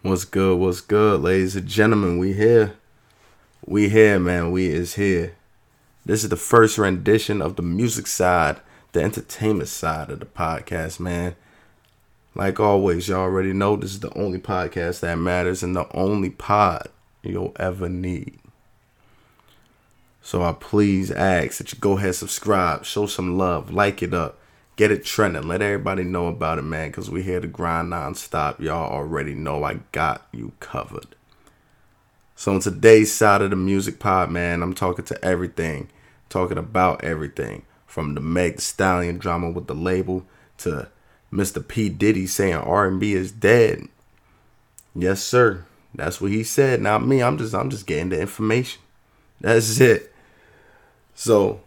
What's good? What's good, ladies and gentlemen? We here. We here, man. We is here. This is the first rendition of the music side, the entertainment side of the podcast, man. Like always, y'all already know this is the only podcast that matters and the only pod you'll ever need. So I please ask that you go ahead, subscribe, show some love, like it up, get it trending, let everybody know about it, man. Cause we here to grind nonstop. Y'all already know I got you covered. So on today's side of the music pod, man, I'm talking to everything, talking about everything from the Meg Thee Stallion drama with the label to Mr. P Diddy saying R&B is dead. Yes, sir. That's what he said. Not me. I'm just I'm just getting the information. That's it. So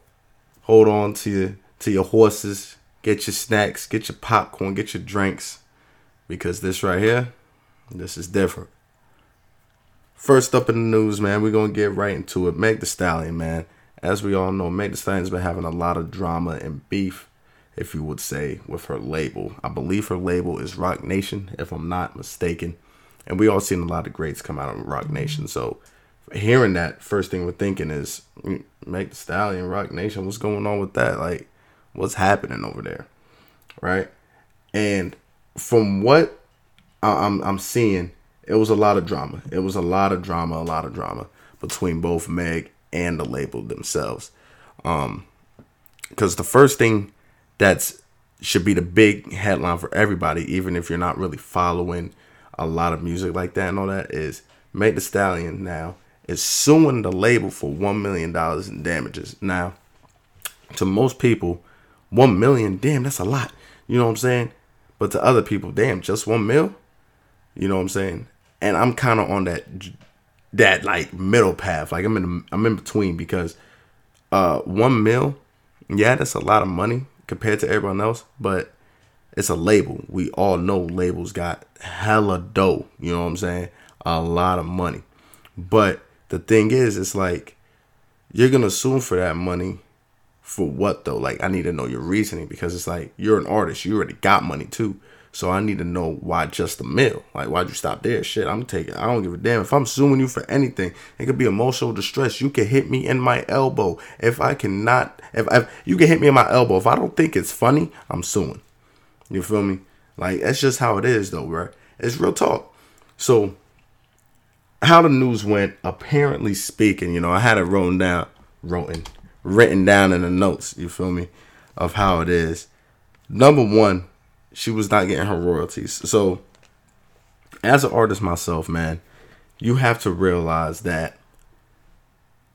hold on to your to your horses. Get your snacks. Get your popcorn. Get your drinks. Because this right here, this is different. First up in the news, man, we're gonna get right into it. Meg Thee Stallion, man. As we all know, Meg Thee Stallion's been having a lot of drama and beef if you would say, with her label. I believe her label is Roc Nation, if I'm not mistaken. And we all seen a lot of greats come out of Roc Nation. So hearing that, first thing we're thinking is mm, Meg Thee Stallion, Roc Nation, what's going on with that? Like, what's happening over there? Right? And from what I'm I'm seeing, it was a lot of drama. It was a lot of drama, a lot of drama between both Meg and the label themselves. Um, because the first thing that's should be the big headline for everybody, even if you're not really following a lot of music like that and all that, is Meg Thee Stallion now is suing the label for one million dollars in damages. Now, to most people, one million, damn, that's a lot. You know what I'm saying? But to other people, damn, just one mil. You know what I'm saying? And I'm kind of on that that like middle path. Like I'm in I'm in between because uh one mil, yeah, that's a lot of money compared to everyone else, but it's a label. We all know labels got hella dough. You know what I'm saying? A lot of money. But the thing is, it's like you're gonna sue for that money for what though? Like I need to know your reasoning because it's like you're an artist, you already got money too. So I need to know why just the mill. Like why'd you stop there? Shit, I'm taking. I don't give a damn if I'm suing you for anything. It could be emotional distress. You can hit me in my elbow if I cannot. If, if you can hit me in my elbow if I don't think it's funny, I'm suing. You feel me? Like that's just how it is though, right? It's real talk. So how the news went, apparently speaking, you know, I had it written down, written, written down in the notes. You feel me? Of how it is. Number one, she was not getting her royalties. So, as an artist myself, man, you have to realize that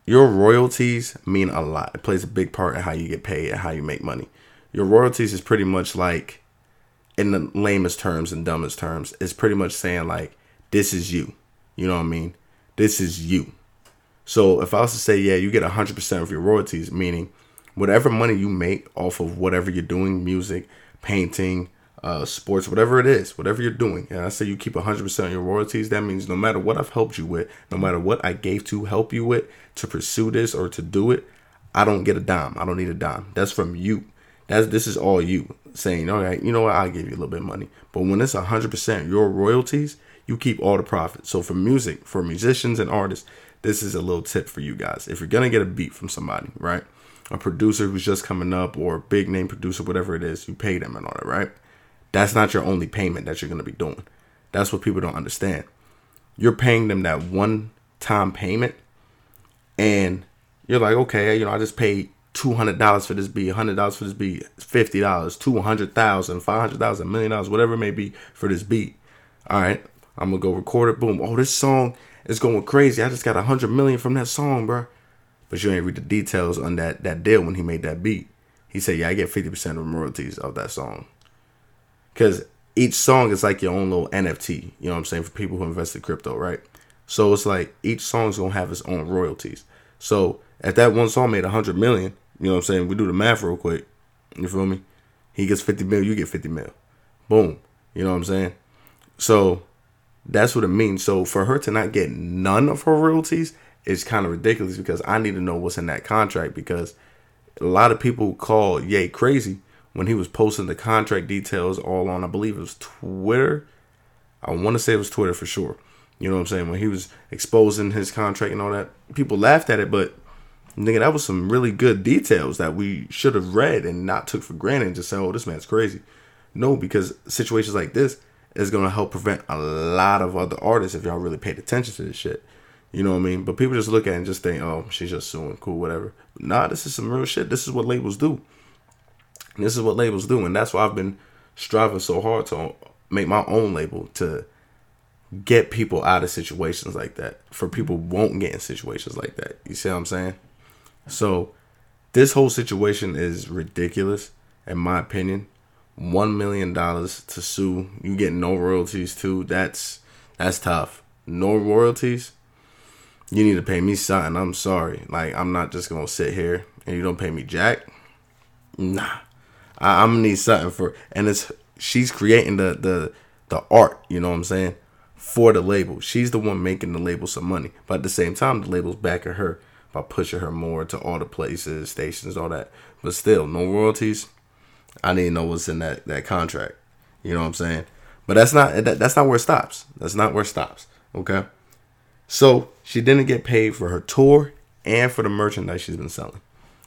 your royalties mean a lot. It plays a big part in how you get paid and how you make money. Your royalties is pretty much like, in the lamest terms and dumbest terms, it's pretty much saying like, this is you. You know what I mean? This is you. So if I was to say, yeah, you get 100% of your royalties, meaning whatever money you make off of whatever you're doing, music, painting, uh, sports, whatever it is, whatever you're doing, and I say you keep 100% of your royalties, that means no matter what I've helped you with, no matter what I gave to help you with to pursue this or to do it, I don't get a dime. I don't need a dime. That's from you. That's this is all you saying. All right, you know what? I'll give you a little bit of money. But when it's 100% your royalties, you keep all the profit. So for music, for musicians and artists, this is a little tip for you guys. If you're gonna get a beat from somebody, right? A producer who's just coming up or a big name producer, whatever it is, you pay them and all that, right? That's not your only payment that you're to be doing. That's what people don't understand. You're paying them that one time payment, and you're like, okay, you know, I just paid two hundred dollars for this beat, hundred dollars for this beat, fifty dollars, two hundred thousand, five hundred thousand, million dollars, whatever it may be for this beat. All right, I'm gonna go record it. Boom. Oh, this song is going crazy. I just got a hundred million from that song, bro. But you ain't read the details on that that deal when he made that beat. He said, "Yeah, I get fifty percent of royalties of that song." because each song is like your own little NFT. You know what I'm saying for people who invest in crypto, right? So it's like each song's gonna have its own royalties. So if that one song made a hundred million, you know what I'm saying? We do the math real quick. You feel me? He gets 50 mil, you get 50 mil. Boom. You know what I'm saying? So that's what it means. So for her to not get none of her royalties is kind of ridiculous because I need to know what's in that contract because a lot of people call Ye crazy when he was posting the contract details all on, I believe it was Twitter. I want to say it was Twitter for sure. You know what I'm saying? When he was exposing his contract and all that, people laughed at it, but nigga, that was some really good details that we should have read and not took for granted and just say, oh, this man's crazy. No, because situations like this is gonna help prevent a lot of other artists if y'all really paid attention to this shit. You know what I mean? But people just look at it and just think, oh, she's just suing, cool, whatever. Nah, this is some real shit. This is what labels do. This is what labels do, and that's why I've been striving so hard to make my own label to get people out of situations like that. For people won't get in situations like that. You see what I'm saying? So this whole situation is ridiculous, in my opinion. One million dollars to sue, you get no royalties too. That's that's tough. No royalties. You need to pay me something. I'm sorry. Like I'm not just gonna sit here and you don't pay me jack. Nah, I, am gonna need something for. And it's she's creating the the the art. You know what I'm saying? For the label, she's the one making the label some money. But at the same time, the label's backing her by pushing her more to all the places, stations, all that. But still, no royalties. I need to know what's in that that contract. You know what I'm saying? But that's not that, that's not where it stops. That's not where it stops. Okay. So she didn't get paid for her tour and for the merchandise she's been selling.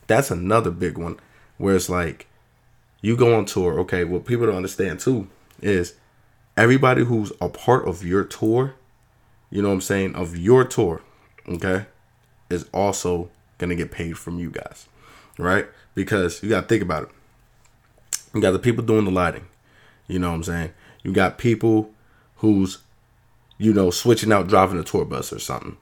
That's another big one where it's like you go on tour. Okay, what people don't understand too is everybody who's a part of your tour, you know what I'm saying, of your tour, okay, is also gonna get paid from you guys, right? Because you gotta think about it. You got the people doing the lighting, you know what I'm saying. You got people who's, you know, switching out driving a tour bus or something,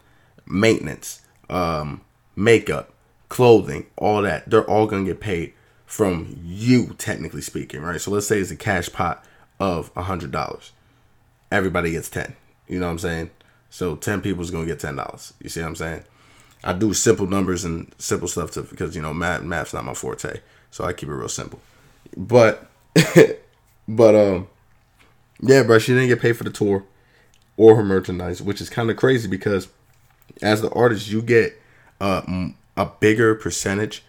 maintenance, um, makeup, clothing, all that. They're all gonna get paid from you, technically speaking, right? So let's say it's a cash pot of a hundred dollars. Everybody gets ten. You know what I'm saying? So ten people is gonna get ten dollars. You see what I'm saying? I do simple numbers and simple stuff to because you know math math's not my forte, so I keep it real simple. But but um yeah, bro, she didn't get paid for the tour or her merchandise, which is kind of crazy because as the artist, you get a bigger percentage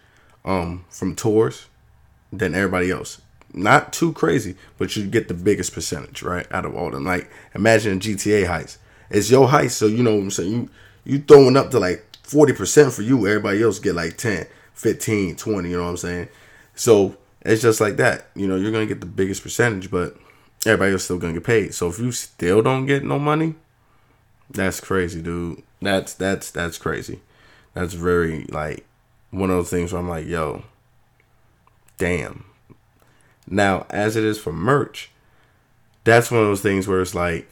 um from tours than everybody else. Not too crazy, but you get the biggest percentage, right? Out of all them. Like imagine GTA heist. It's your heist, so you know what I'm saying. You you throwing up to like 40% for you, everybody else get like 10, 15, 20, you know what I'm saying? So it's just like that. You know, you're gonna get the biggest percentage, but everybody else still gonna get paid. So if you still don't get no money, that's crazy, dude. That's that's that's crazy. That's very like one of those things where I'm like, yo, damn. Now, as it is for merch, that's one of those things where it's like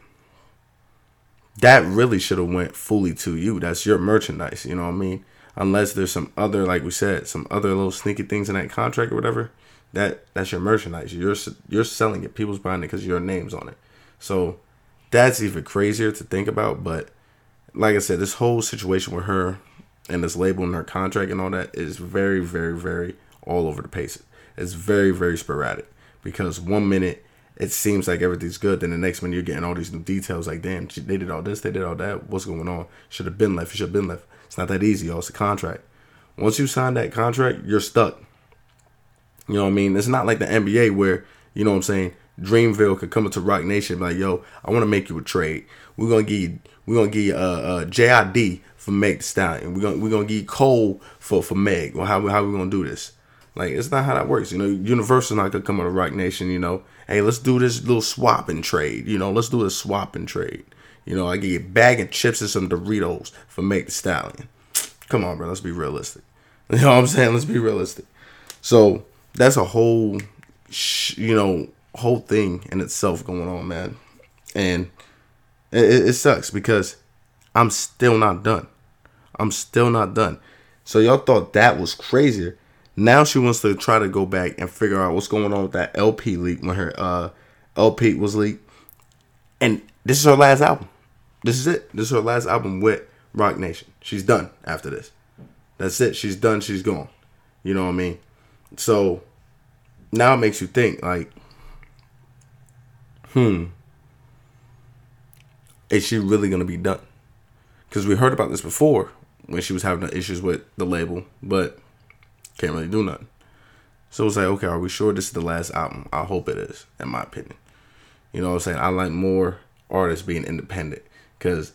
that really should have went fully to you. That's your merchandise, you know what I mean? Unless there's some other, like we said, some other little sneaky things in that contract or whatever. That that's your merchandise. You're you're selling it. People's buying it because your name's on it. So that's even crazier to think about. But like I said, this whole situation with her and this label and her contract and all that is very, very, very all over the place. It's very, very sporadic because one minute it seems like everything's good, then the next minute you're getting all these new details. Like, damn, they did all this, they did all that. What's going on? Should have been left. Should have been left. It's not that easy, y'all. It's a contract. Once you sign that contract, you're stuck. You know what I mean? It's not like the NBA where you know what I'm saying. Dreamville could come into Roc Nation like, yo, I want to make you a trade. We're gonna give you, we're gonna give you uh, uh, JID for Meg Thee Stallion. We're gonna we're gonna give you Cole for for Meg. Well, how how we gonna do this? Like, it's not how that works. You know, Universal not gonna come into Roc Nation. You know, hey, let's do this little swap and trade. You know, let's do a swap and trade. You know, I get a bag of chips and some Doritos for Make the Stallion. Come on, bro. Let's be realistic. You know what I'm saying? Let's be realistic. So that's a whole, you know, whole thing in itself going on, man. And it, it sucks because I'm still not done. I'm still not done. So y'all thought that was crazier. Now she wants to try to go back and figure out what's going on with that LP leak when her uh, LP was leaked. And this is her last album. This is it. This is her last album with Roc Nation. She's done after this. That's it. She's done. She's gone. You know what I mean? So now it makes you think like, hmm, is she really gonna be done? Because we heard about this before when she was having issues with the label, but can't really do nothing. So it's like, okay, are we sure this is the last album? I hope it is, in my opinion. You know what I'm saying? I like more artists being independent because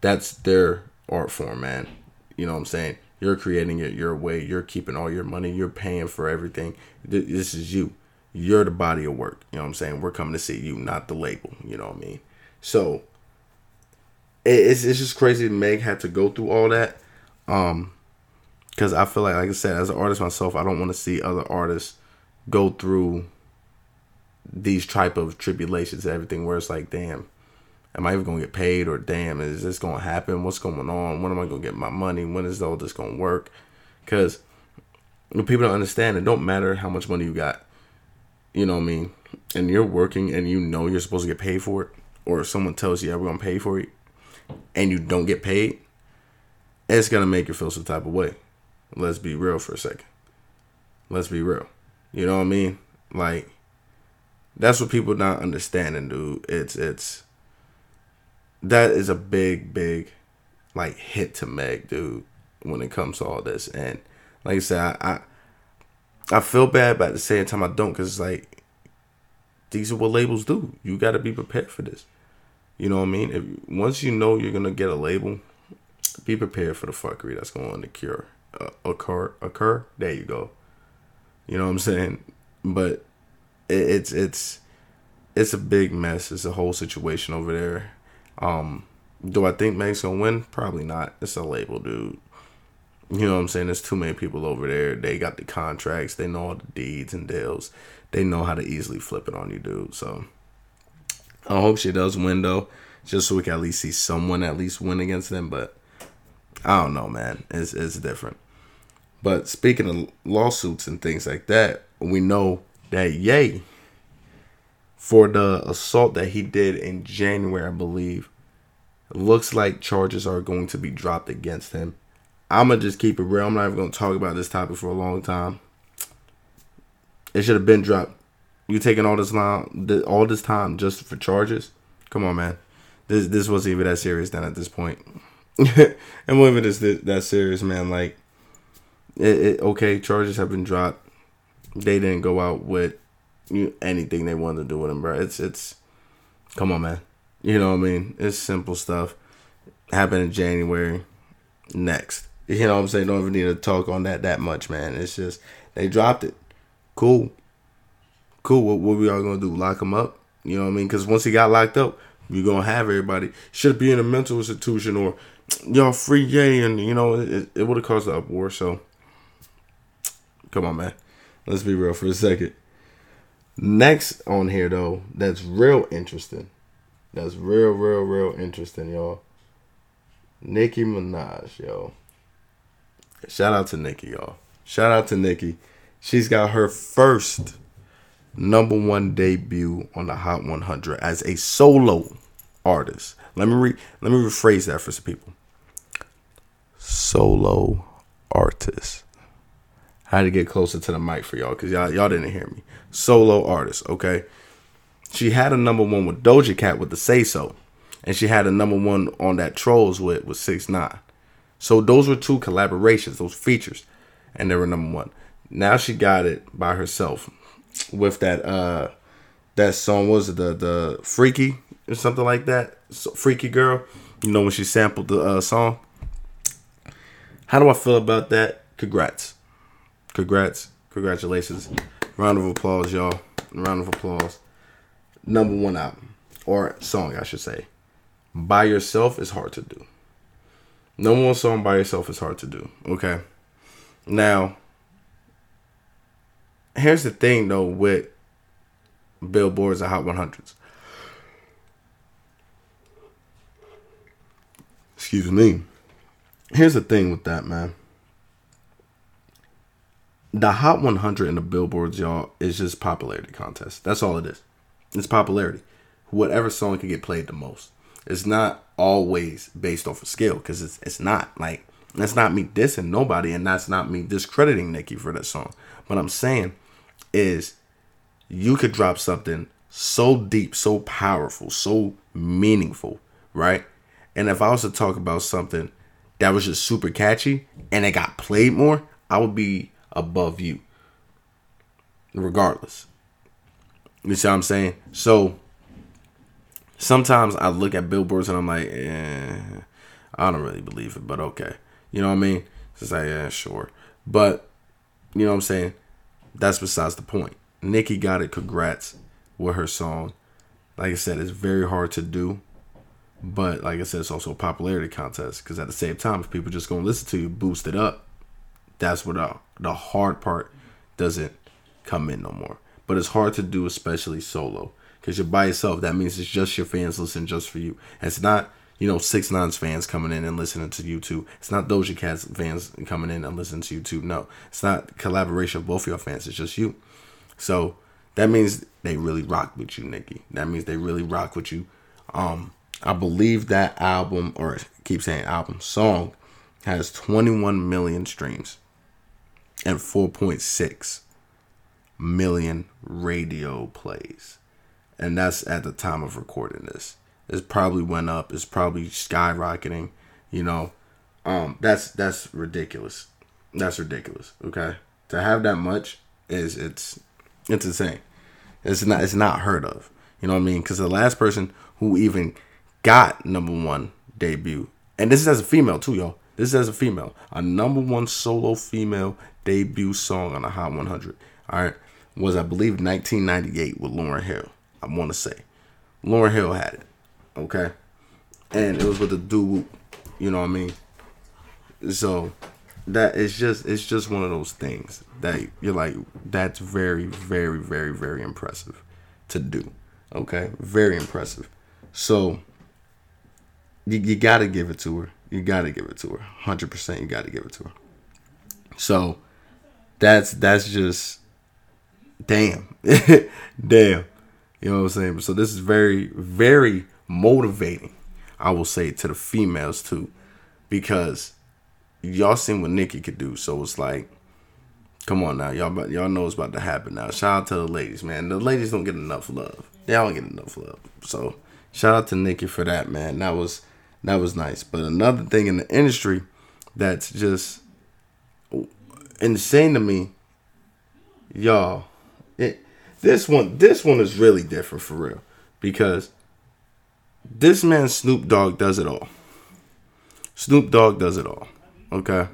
that's their art form, man. You know what I'm saying? You're creating it your way. You're keeping all your money. You're paying for everything. This is you. You're the body of work. You know what I'm saying? We're coming to see you, not the label. You know what I mean? So it's it's just crazy. Meg had to go through all that. Um, because I feel like, like I said, as an artist myself, I don't want to see other artists go through these type of tribulations and everything. Where it's like, damn, am I even gonna get paid? Or damn, is this gonna happen? What's going on? When am I gonna get my money? When is all this gonna work? Because people don't understand, it don't matter how much money you got. You know what I mean? And you're working and you know you're supposed to get paid for it, or someone tells you, yeah, we're gonna pay for it, and you don't get paid, it's gonna make you feel some type of way. Let's be real for a second. Let's be real. You know what I mean? Like that's what people not understanding, dude. It's it's that is a big, big like hit to Meg, dude, when it comes to all this. And like I said, I I, I feel bad, but at the same time I don't, cause it's like these are what labels do. You got to be prepared for this. You know what I mean? If once you know you're gonna get a label, be prepared for the fuckery that's going to cure uh, occur occur. There you go. You know what I'm saying? But it, it's it's it's a big mess. It's a whole situation over there. Um, do I think Meg's gonna win? Probably not. It's a label, dude. You know what I'm saying? There's too many people over there. They got the contracts. They know all the deeds and deals. They know how to easily flip it on you, dude. So I hope she does win though, just so we can at least see someone at least win against them. But I don't know, man. It's it's different. But speaking of lawsuits and things like that, we know that Ye for the assault that he did in January, I believe, looks like charges are going to be dropped against him. I'm gonna just keep it real. I'm not even gonna talk about this topic for a long time. It should have been dropped. You taking all this long, all this time just for charges? Come on, man. This this wasn't even that serious then at this point. and it is that serious, man, like it, it, okay, charges have been dropped. They didn't go out with you, anything they wanted to do with him, bro. It's it's come on, man. You know what I mean? It's simple stuff. Happened in January. Next, you know what I'm saying? Don't even need to talk on that that much, man. It's just they dropped it. Cool, cool. What what we all gonna do? Lock him up? You know what I mean? Because once he got locked up, you're gonna have everybody should be in a mental institution or y'all free Ye, and you know it, it would have caused an uproar. So Come on, man. Let's be real for a second. Next on here though, that's real interesting. That's real, real, real interesting, y'all. Nicki Minaj, yo. Shout out to Nicki, y'all. Shout out to Nicki. She's got her first number one debut on the Hot 100 as a solo artist. Let me re- let me rephrase that for some people. Solo artist. I had to get closer to the mic for y'all because y'all y'all didn't hear me. Solo artist, okay. She had a number one with Doja Cat with the Say So, and she had a number one on that Trollz with with Six Nine. So those were two collaborations, those features, and they were number one. Now she got it by herself with that uh that song was it the the Freaky or something like that. So, Freaky Girl, you know when she sampled the uh, song. How do I feel about that? Congrats. Congrats. Congratulations. Round of applause, y'all. Round of applause. Number one album. Or song, I should say. By yourself is hard to do. Number one song by yourself is hard to do. Okay. Now, here's the thing though with Billboards and Hot 100s. Excuse me. Here's the thing with that, man the Hot 100 and the billboards, y'all, is just popularity contest. That's all it is. It's popularity. Whatever song can get played the most. It's not always based off of skill because it's it's not like that's not me dissing nobody and that's not me discrediting Nicki for that song. What I'm saying is you could drop something so deep, so powerful, so meaningful, right? And if I was to talk about something that was just super catchy and it got played more, I would be above you. Regardless. You see what I'm saying? So sometimes I look at billboards and I'm like, eh, I don't really believe it, but okay. You know what I mean? It's like, yeah, sure. But, you know what I'm saying? That's besides the point. Nicki got it. Congrats with her song. Like I said, it's very hard to do. But like I said, it's also a popularity contest because at the same time, if people just gonna listen to you, boost it up. That's what the, the hard part doesn't come in no more. But it's hard to do, especially solo because you're by yourself. That means it's just your fans listening just for you. It's not you know Six Nine's fans coming in and listening to you too. It's not Doja Cat's fans coming in and listening to you too. No, it's not collaboration of both your fans. It's just you. So that means they really rock with you, Nicki. That means they really rock with you. Um, I believe that album, or keep saying album, song, has 21 million streams and 4.6 million radio plays and that's at the time of recording this. It's probably went up. It's probably skyrocketing. You know, um, that's that's ridiculous. That's ridiculous. Okay, to have that much is it's it's insane. It's not it's not heard of. You know what I mean? Because the last person who even got number one debut, and this is as a female too, y'all. This is as a female, a number one solo female debut song on the Hot 100. All right, was I believe 1998 with Lauryn Hill. I want to say. Lauryn Hill had it. Okay. And it was with the doo You know what I mean? So that it's just it's just one of those things that you're like that's very very very very impressive to do okay very impressive so you, you got to give it to her you got to give it to her 100% you got to give it to her so that's that's just damn damn you know what I'm saying? So this is very, very motivating, I will say, to the females too. Because y'all seen what Nicki could do. So it's like, come on now. Y'all y'all know it's about to happen now. Shout out to the ladies, man. The ladies don't get enough love. They don't get enough love. So shout out to Nicki for that, man. That was that was nice. But another thing in the industry that's just insane to me, y'all, it this one, this one is really different for real because this man Snoop Dogg does it all. Snoop Dogg does it all. Okay.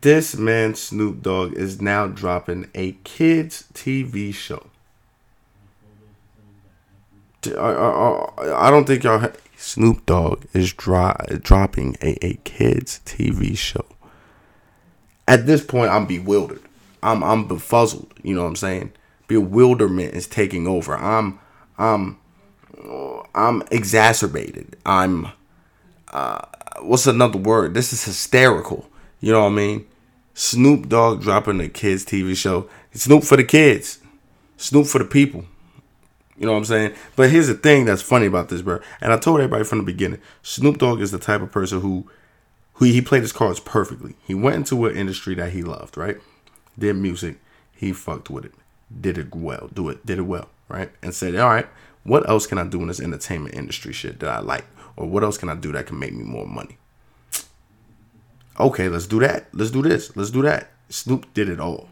This man Snoop Dogg is now dropping a kids TV show. I, I, uh, uh, uh, I don't think y'all. Snoop Dogg is dro- dropping a, a kids TV show. At this point, I'm bewildered. I'm I'm befuzzled. You know what I'm saying? Bewilderment is taking over. I'm I'm I'm exacerbated. I'm uh, what's another word? This is hysterical. You know what I mean? Snoop Dogg dropping a kids TV show. Snoop for the kids. Snoop for the people. You know what I'm saying? But here's the thing that's funny about this, bro. And I told everybody from the beginning, Snoop Dogg is the type of person who who he played his cards perfectly. He went into an industry that he loved, right? did music, he fucked with it, did it well, do it, did it well, right? And said, all right, what else can I do in this entertainment industry shit that I like, or what else can I do that can make me more money? Okay, let's do that. Let's do this. Let's do that. Snoop did it all,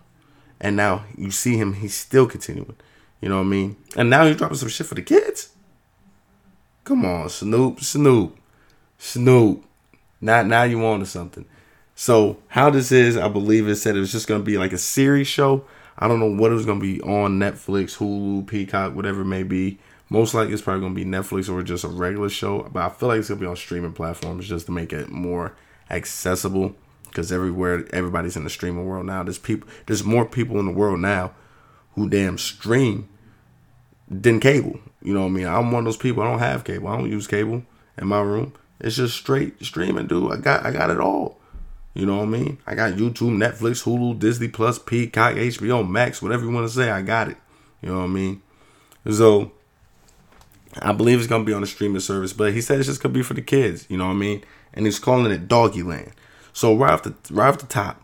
and now you see him. He's still continuing. You know what I mean? And now he's dropping some shit for the kids. Come on, Snoop, Snoop, Snoop. Now, now you on to something. So how this is, I believe it said it was just gonna be like a series show. I don't know what it was gonna be on Netflix, Hulu, Peacock, whatever it may be. Most likely it's probably gonna be Netflix or just a regular show. But I feel like it's gonna be on streaming platforms just to make it more accessible. Because everywhere, everybody's in the streaming world now. There's people, there's more people in the world now who damn stream than cable. You know what I mean? I'm one of those people. I don't have cable. I don't use cable in my room. It's just straight streaming, dude. I got, I got it all. You know what I mean? I got YouTube, Netflix, Hulu, Disney Plus, Peacock, HBO Max, whatever you want to say, I got it. You know what I mean? So I believe it's gonna be on a streaming service, but he said it's just gonna be for the kids. You know what I mean? And he's calling it Doggyland. So right off the right off the top,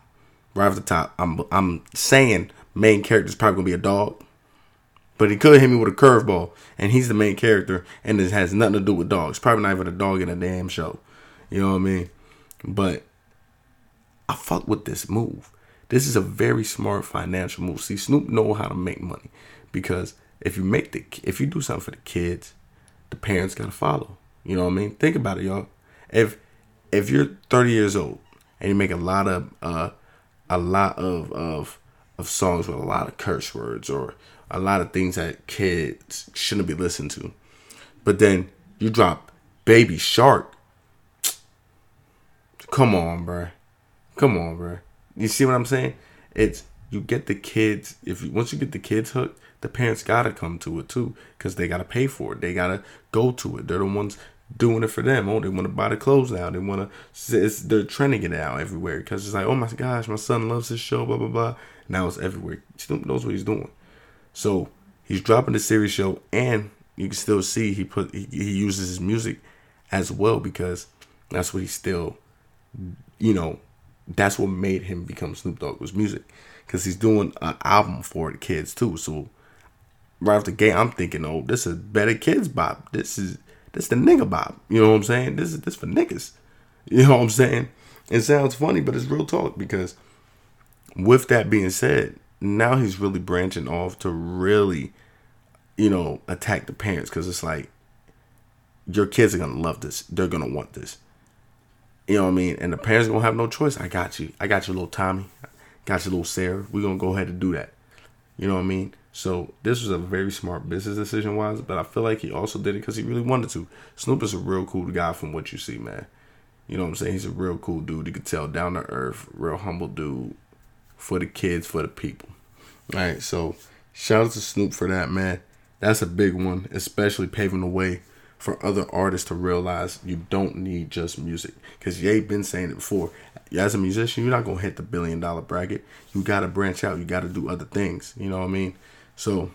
right off the top, I'm I'm saying main character is probably gonna be a dog, but he could hit me with a curveball, and he's the main character, and it has nothing to do with dogs. Probably not even a dog in a damn show. You know what I mean? But I fuck with this move. This is a very smart financial move. See, Snoop know how to make money because if you make the if you do something for the kids, the parents gotta follow. You know what I mean? Think about it, y'all. If if you're 30 years old and you make a lot of uh, a lot of of of songs with a lot of curse words or a lot of things that kids shouldn't be listening to, but then you drop Baby Shark. Come on, bro. Come on, bro. You see what I'm saying? It's you get the kids if you once you get the kids hooked, the parents gotta come to it too because they gotta pay for it. They gotta go to it. They're the ones doing it for them. Oh, they want to buy the clothes now. They want to. They're trending it out everywhere because it's like, oh my gosh, my son loves this show. Blah blah blah. Now it's everywhere. Snoop knows what he's doing. So he's dropping the series show, and you can still see he put he, he uses his music as well because that's what he still, you know, that's what made him become Snoop Dogg was music because he's doing an album for the kids too. So right off the gate, I'm thinking, oh, this is better Kidz Bop. This is this the nigga bop. You know what I'm saying? This is this for niggas. You know what I'm saying? It sounds funny, but it's real talk because with that being said, now he's really branching off to really, you know, attack the parents because it's like your kids are gonna love this. They're gonna want this. You know what I mean? And the parents gonna have no choice. I got you. I got you, little Tommy. Got you, little Sarah. We're gonna go ahead and do that. You know what I mean? So this was a very smart business decision wise, but I feel like he also did it because he really wanted to. Snoop is a real cool guy from what you see, man. You know what I'm saying? He's a real cool dude. You could tell down to earth, real humble dude for the kids, for the people. All right, so shout out to Snoop for that, man. That's a big one, especially paving the way for other artists to realize you don't need just music. Because Ye been saying it before. As a musician, you're not gonna hit the billion dollar bracket. You gotta branch out. You gotta do other things. You know what I mean? So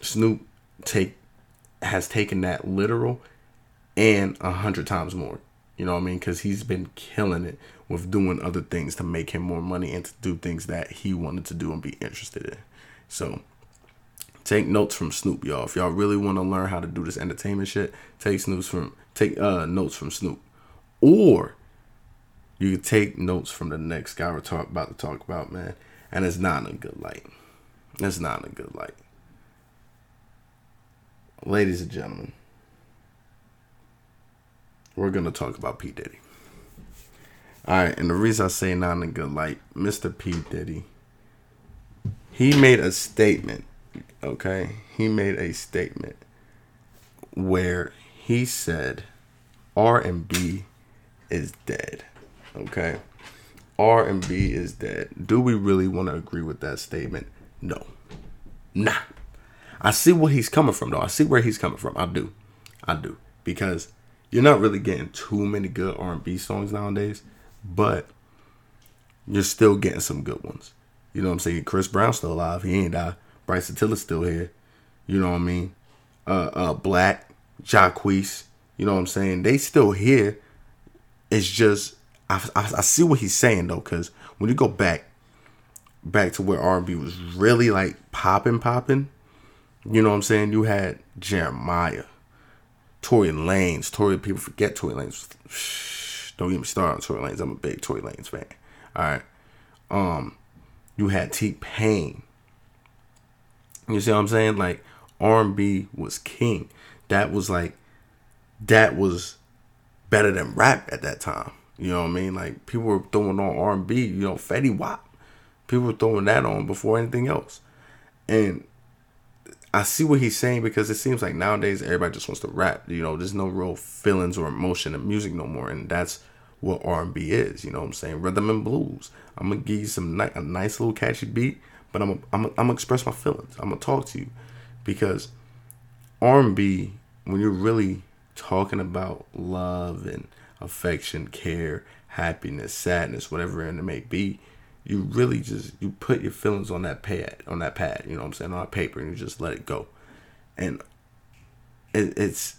Snoop take has taken that literal and a hundred times more. You know what I mean? Because he's been killing it with doing other things to make him more money and to do things that he wanted to do and be interested in. So take notes from Snoop, y'all. If y'all really want to learn how to do this entertainment shit, take Snoop's from take uh notes from Snoop, or you can take notes from the next guy we're talk, about to talk about, man. And it's not in a good light. It's not in a good light. Ladies and gentlemen, we're gonna talk about P Diddy. All right, and the reason I say not in a good light, Mr. P Diddy, he made a statement okay, he made a statement where he said R&B is dead. Okay? R&B is dead. Do we really want to agree with that statement? No. Nah. I see where he's coming from though. I see where he's coming from. I do. I do. Because you're not really getting too many good R&B songs nowadays, but you're still getting some good ones. You know what I'm saying? Chris Brown's still alive. He ain't died. Bryce Tiller's still here. You know what I mean? Uh, uh, Black, Jacquees. You know what I'm saying? They still here. It's just I, I, I see what he's saying though, because when you go back, back to where R&B was really like popping, popping. You know what I'm saying? You had Jeremiah, Tory Lanez. Tory people forget Tory Lanez. Don't get me started on Tory Lanez. I'm a big Tory Lanez fan. All right. Um, you had T Pain. You see what I'm saying? Like R&B was king. That was like that was better than rap at that time. You know what I mean? Like people were throwing on R&B, you know, Fetty Wap. People were throwing that on before anything else. And I see what he's saying because it seems like nowadays everybody just wants to rap. You know, there's no real feelings or emotion in music no more, and that's what R&B is. You know what I'm saying? Rhythm and blues. I'm gonna give you some ni- a nice little catchy beat but I'm a, I'm a, I'm gonna express my feelings. I'm gonna talk to you because R&B when you're really talking about love and affection, care, happiness, sadness, whatever it may be, you really just you put your feelings on that pad, on that pad, you know what I'm saying, on that paper, and you just let it go. And it, it's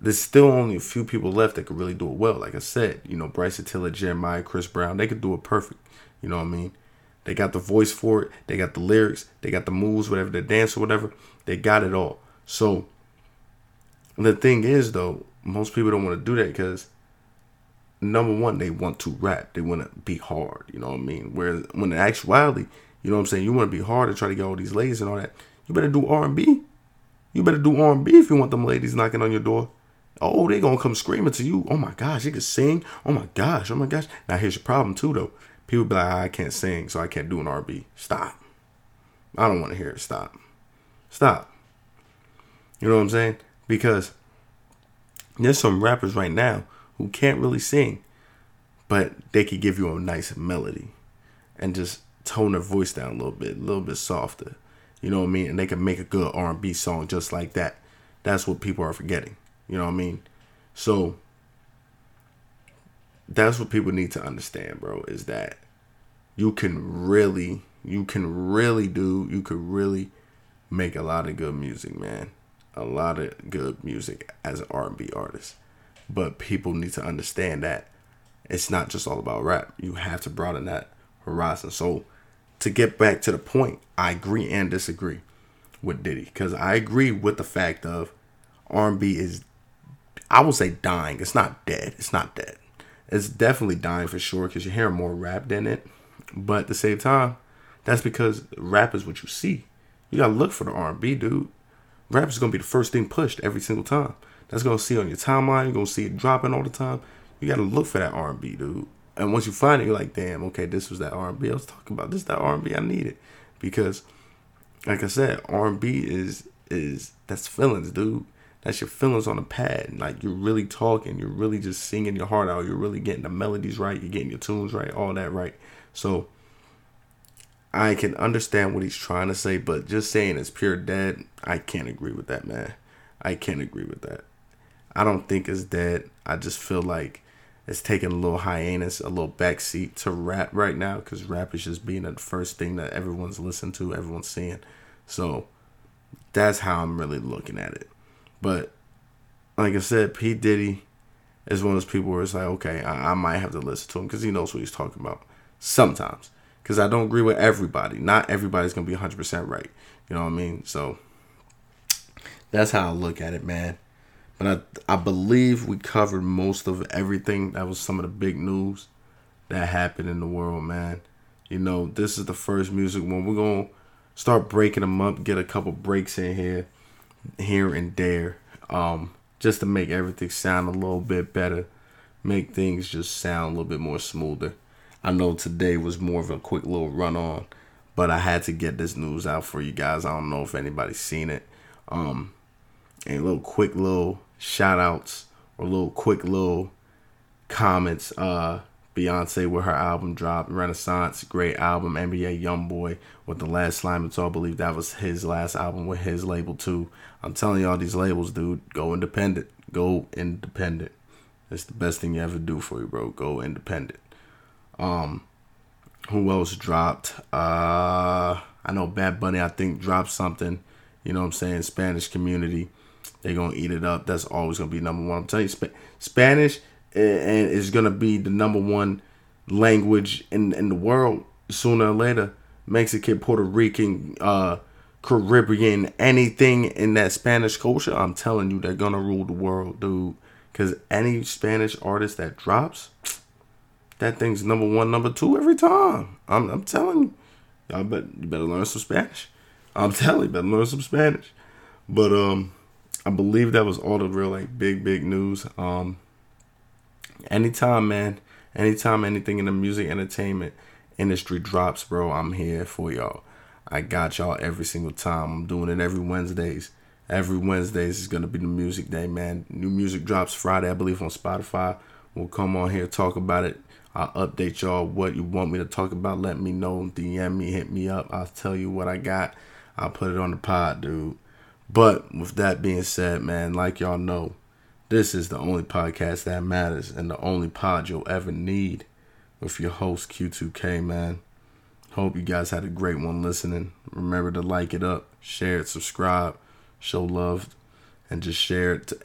there's still only a few people left that could really do it well. Like I said, you know, Bryce Tiller, Jeremiah, Chris Brown, they could do it perfect. You know what I mean? They got the voice for it. They got the lyrics. They got the moves, whatever, the dance or whatever. They got it all. So the thing is, though, most people don't want to do that because number one, they want to rap. They want to be hard. You know what I mean? Where when in actuality, you know what I'm saying, you want to be hard and try to get all these ladies and all that. You better do R&B. You better do R&B if you want them ladies knocking on your door. Oh, they gonna come screaming to you. Oh my gosh, you can sing. Oh my gosh, oh my gosh. Now here's your problem too though. People be like, ah, I can't sing, so I can't do an R&B. Stop. I don't want to hear it. Stop. Stop. You know what I'm saying? Because there's some rappers right now who can't really sing, but they could give you a nice melody and just tone their voice down a little bit, a little bit softer. You know what I mean? And they can make a good R&B song just like that. That's what people are forgetting. You know what I mean? So that's what people need to understand, bro, is that you can really you can really do you could really make a lot of good music, man. A lot of good music as an R&B artist. But people need to understand that it's not just all about rap. You have to broaden that horizon. So to get back to the point, I agree and disagree with Diddy because I agree with the fact of R&B is, I will say dying. It's not dead. It's not dead. It's definitely dying for sure because you're hearing more rap than it. But at the same time, that's because rap is what you see. You gotta look for the R&B, dude. Rap is gonna be the first thing pushed every single time. That's gonna see on your timeline. You're gonna see it dropping all the time. You gotta look for that R&B, dude. And once you find it, you're like, damn, okay, this was that R&B I was talking about. This is that R&B I needed because, like I said, R&B is is that's feelings, dude. That's your feelings on a pad. Like you're really talking. You're really just singing your heart out. You're really getting the melodies right. You're getting your tunes right. All that right. So I can understand what he's trying to say, but just saying it's pure dead, I can't agree with that, man. I can't agree with that. I don't think it's dead. I just feel like it's taking a little hiatus, a little backseat to rap right now because rap is just being the first thing that everyone's listening to, everyone's seeing. So that's how I'm really looking at it. But like I said, P. Diddy is one of those people where it's like, okay, I, I might have to listen to him because he knows what he's talking about sometimes because I don't agree with everybody. Not everybody's gonna be 100% right. You know what I mean? So that's how I look at it, man. But I I believe we covered most of everything. That was some of the big news that happened in the world, man. You know, this is the first music one. We're gonna start breaking them up, get a couple breaks in here, here and there, um, just to make everything sound a little bit better, make things just sound a little bit more smoother. I know today was more of a quick little run on, but I had to get this news out for you guys. I don't know if anybody's seen it. Um, and little quick little shout outs or little quick little comments. Uh, Beyonce with her album drop, Renaissance, great album. NBA YoungBoy with the last slime. It's all believe that was his last album with his label too. I'm telling y'all these labels, dude, go independent. Go independent. It's the best thing you ever do for you, bro. Go independent. Um, who else dropped? Uh, I know Bad Bunny. I think dropped something. You know what I'm saying? Spanish community. They're gonna eat it up. That's always gonna be number one. I'm telling you, Sp- Spanish and is gonna be the number one language in in the world sooner or later. Mexican, Puerto Rican, uh, Caribbean, anything in that Spanish culture, I'm telling you, they're gonna rule the world, dude. Cause any Spanish artist that drops, that thing's number one, number two every time. I'm, I'm telling you, y'all bet you better learn some Spanish. I'm telling you, better learn some Spanish. But um, I believe that was all the real like big big news. Um, anytime, man, anytime anything in the music entertainment industry drops, bro, I'm here for y'all. I got y'all every single time. I'm doing it every Wednesdays. Every Wednesdays is gonna be the music day, man. New music drops Friday, I believe, on Spotify. We'll come on here talk about it I'll update y'all what you want me to talk about. Let me know. DM me, hit me up. I'll tell you what I got. I'll put it on the pod, dude. But with that being said, man, like y'all know, this is the only podcast that matters and the only pod you'll ever need with your host Q2K, man. Hope you guys had a great one listening. Remember to like it up, share it, subscribe, show love, and just share it to,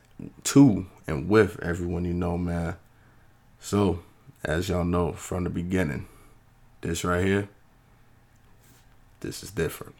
to and with everyone you know, man. So, as y'all know from the beginning, this right here, this is different.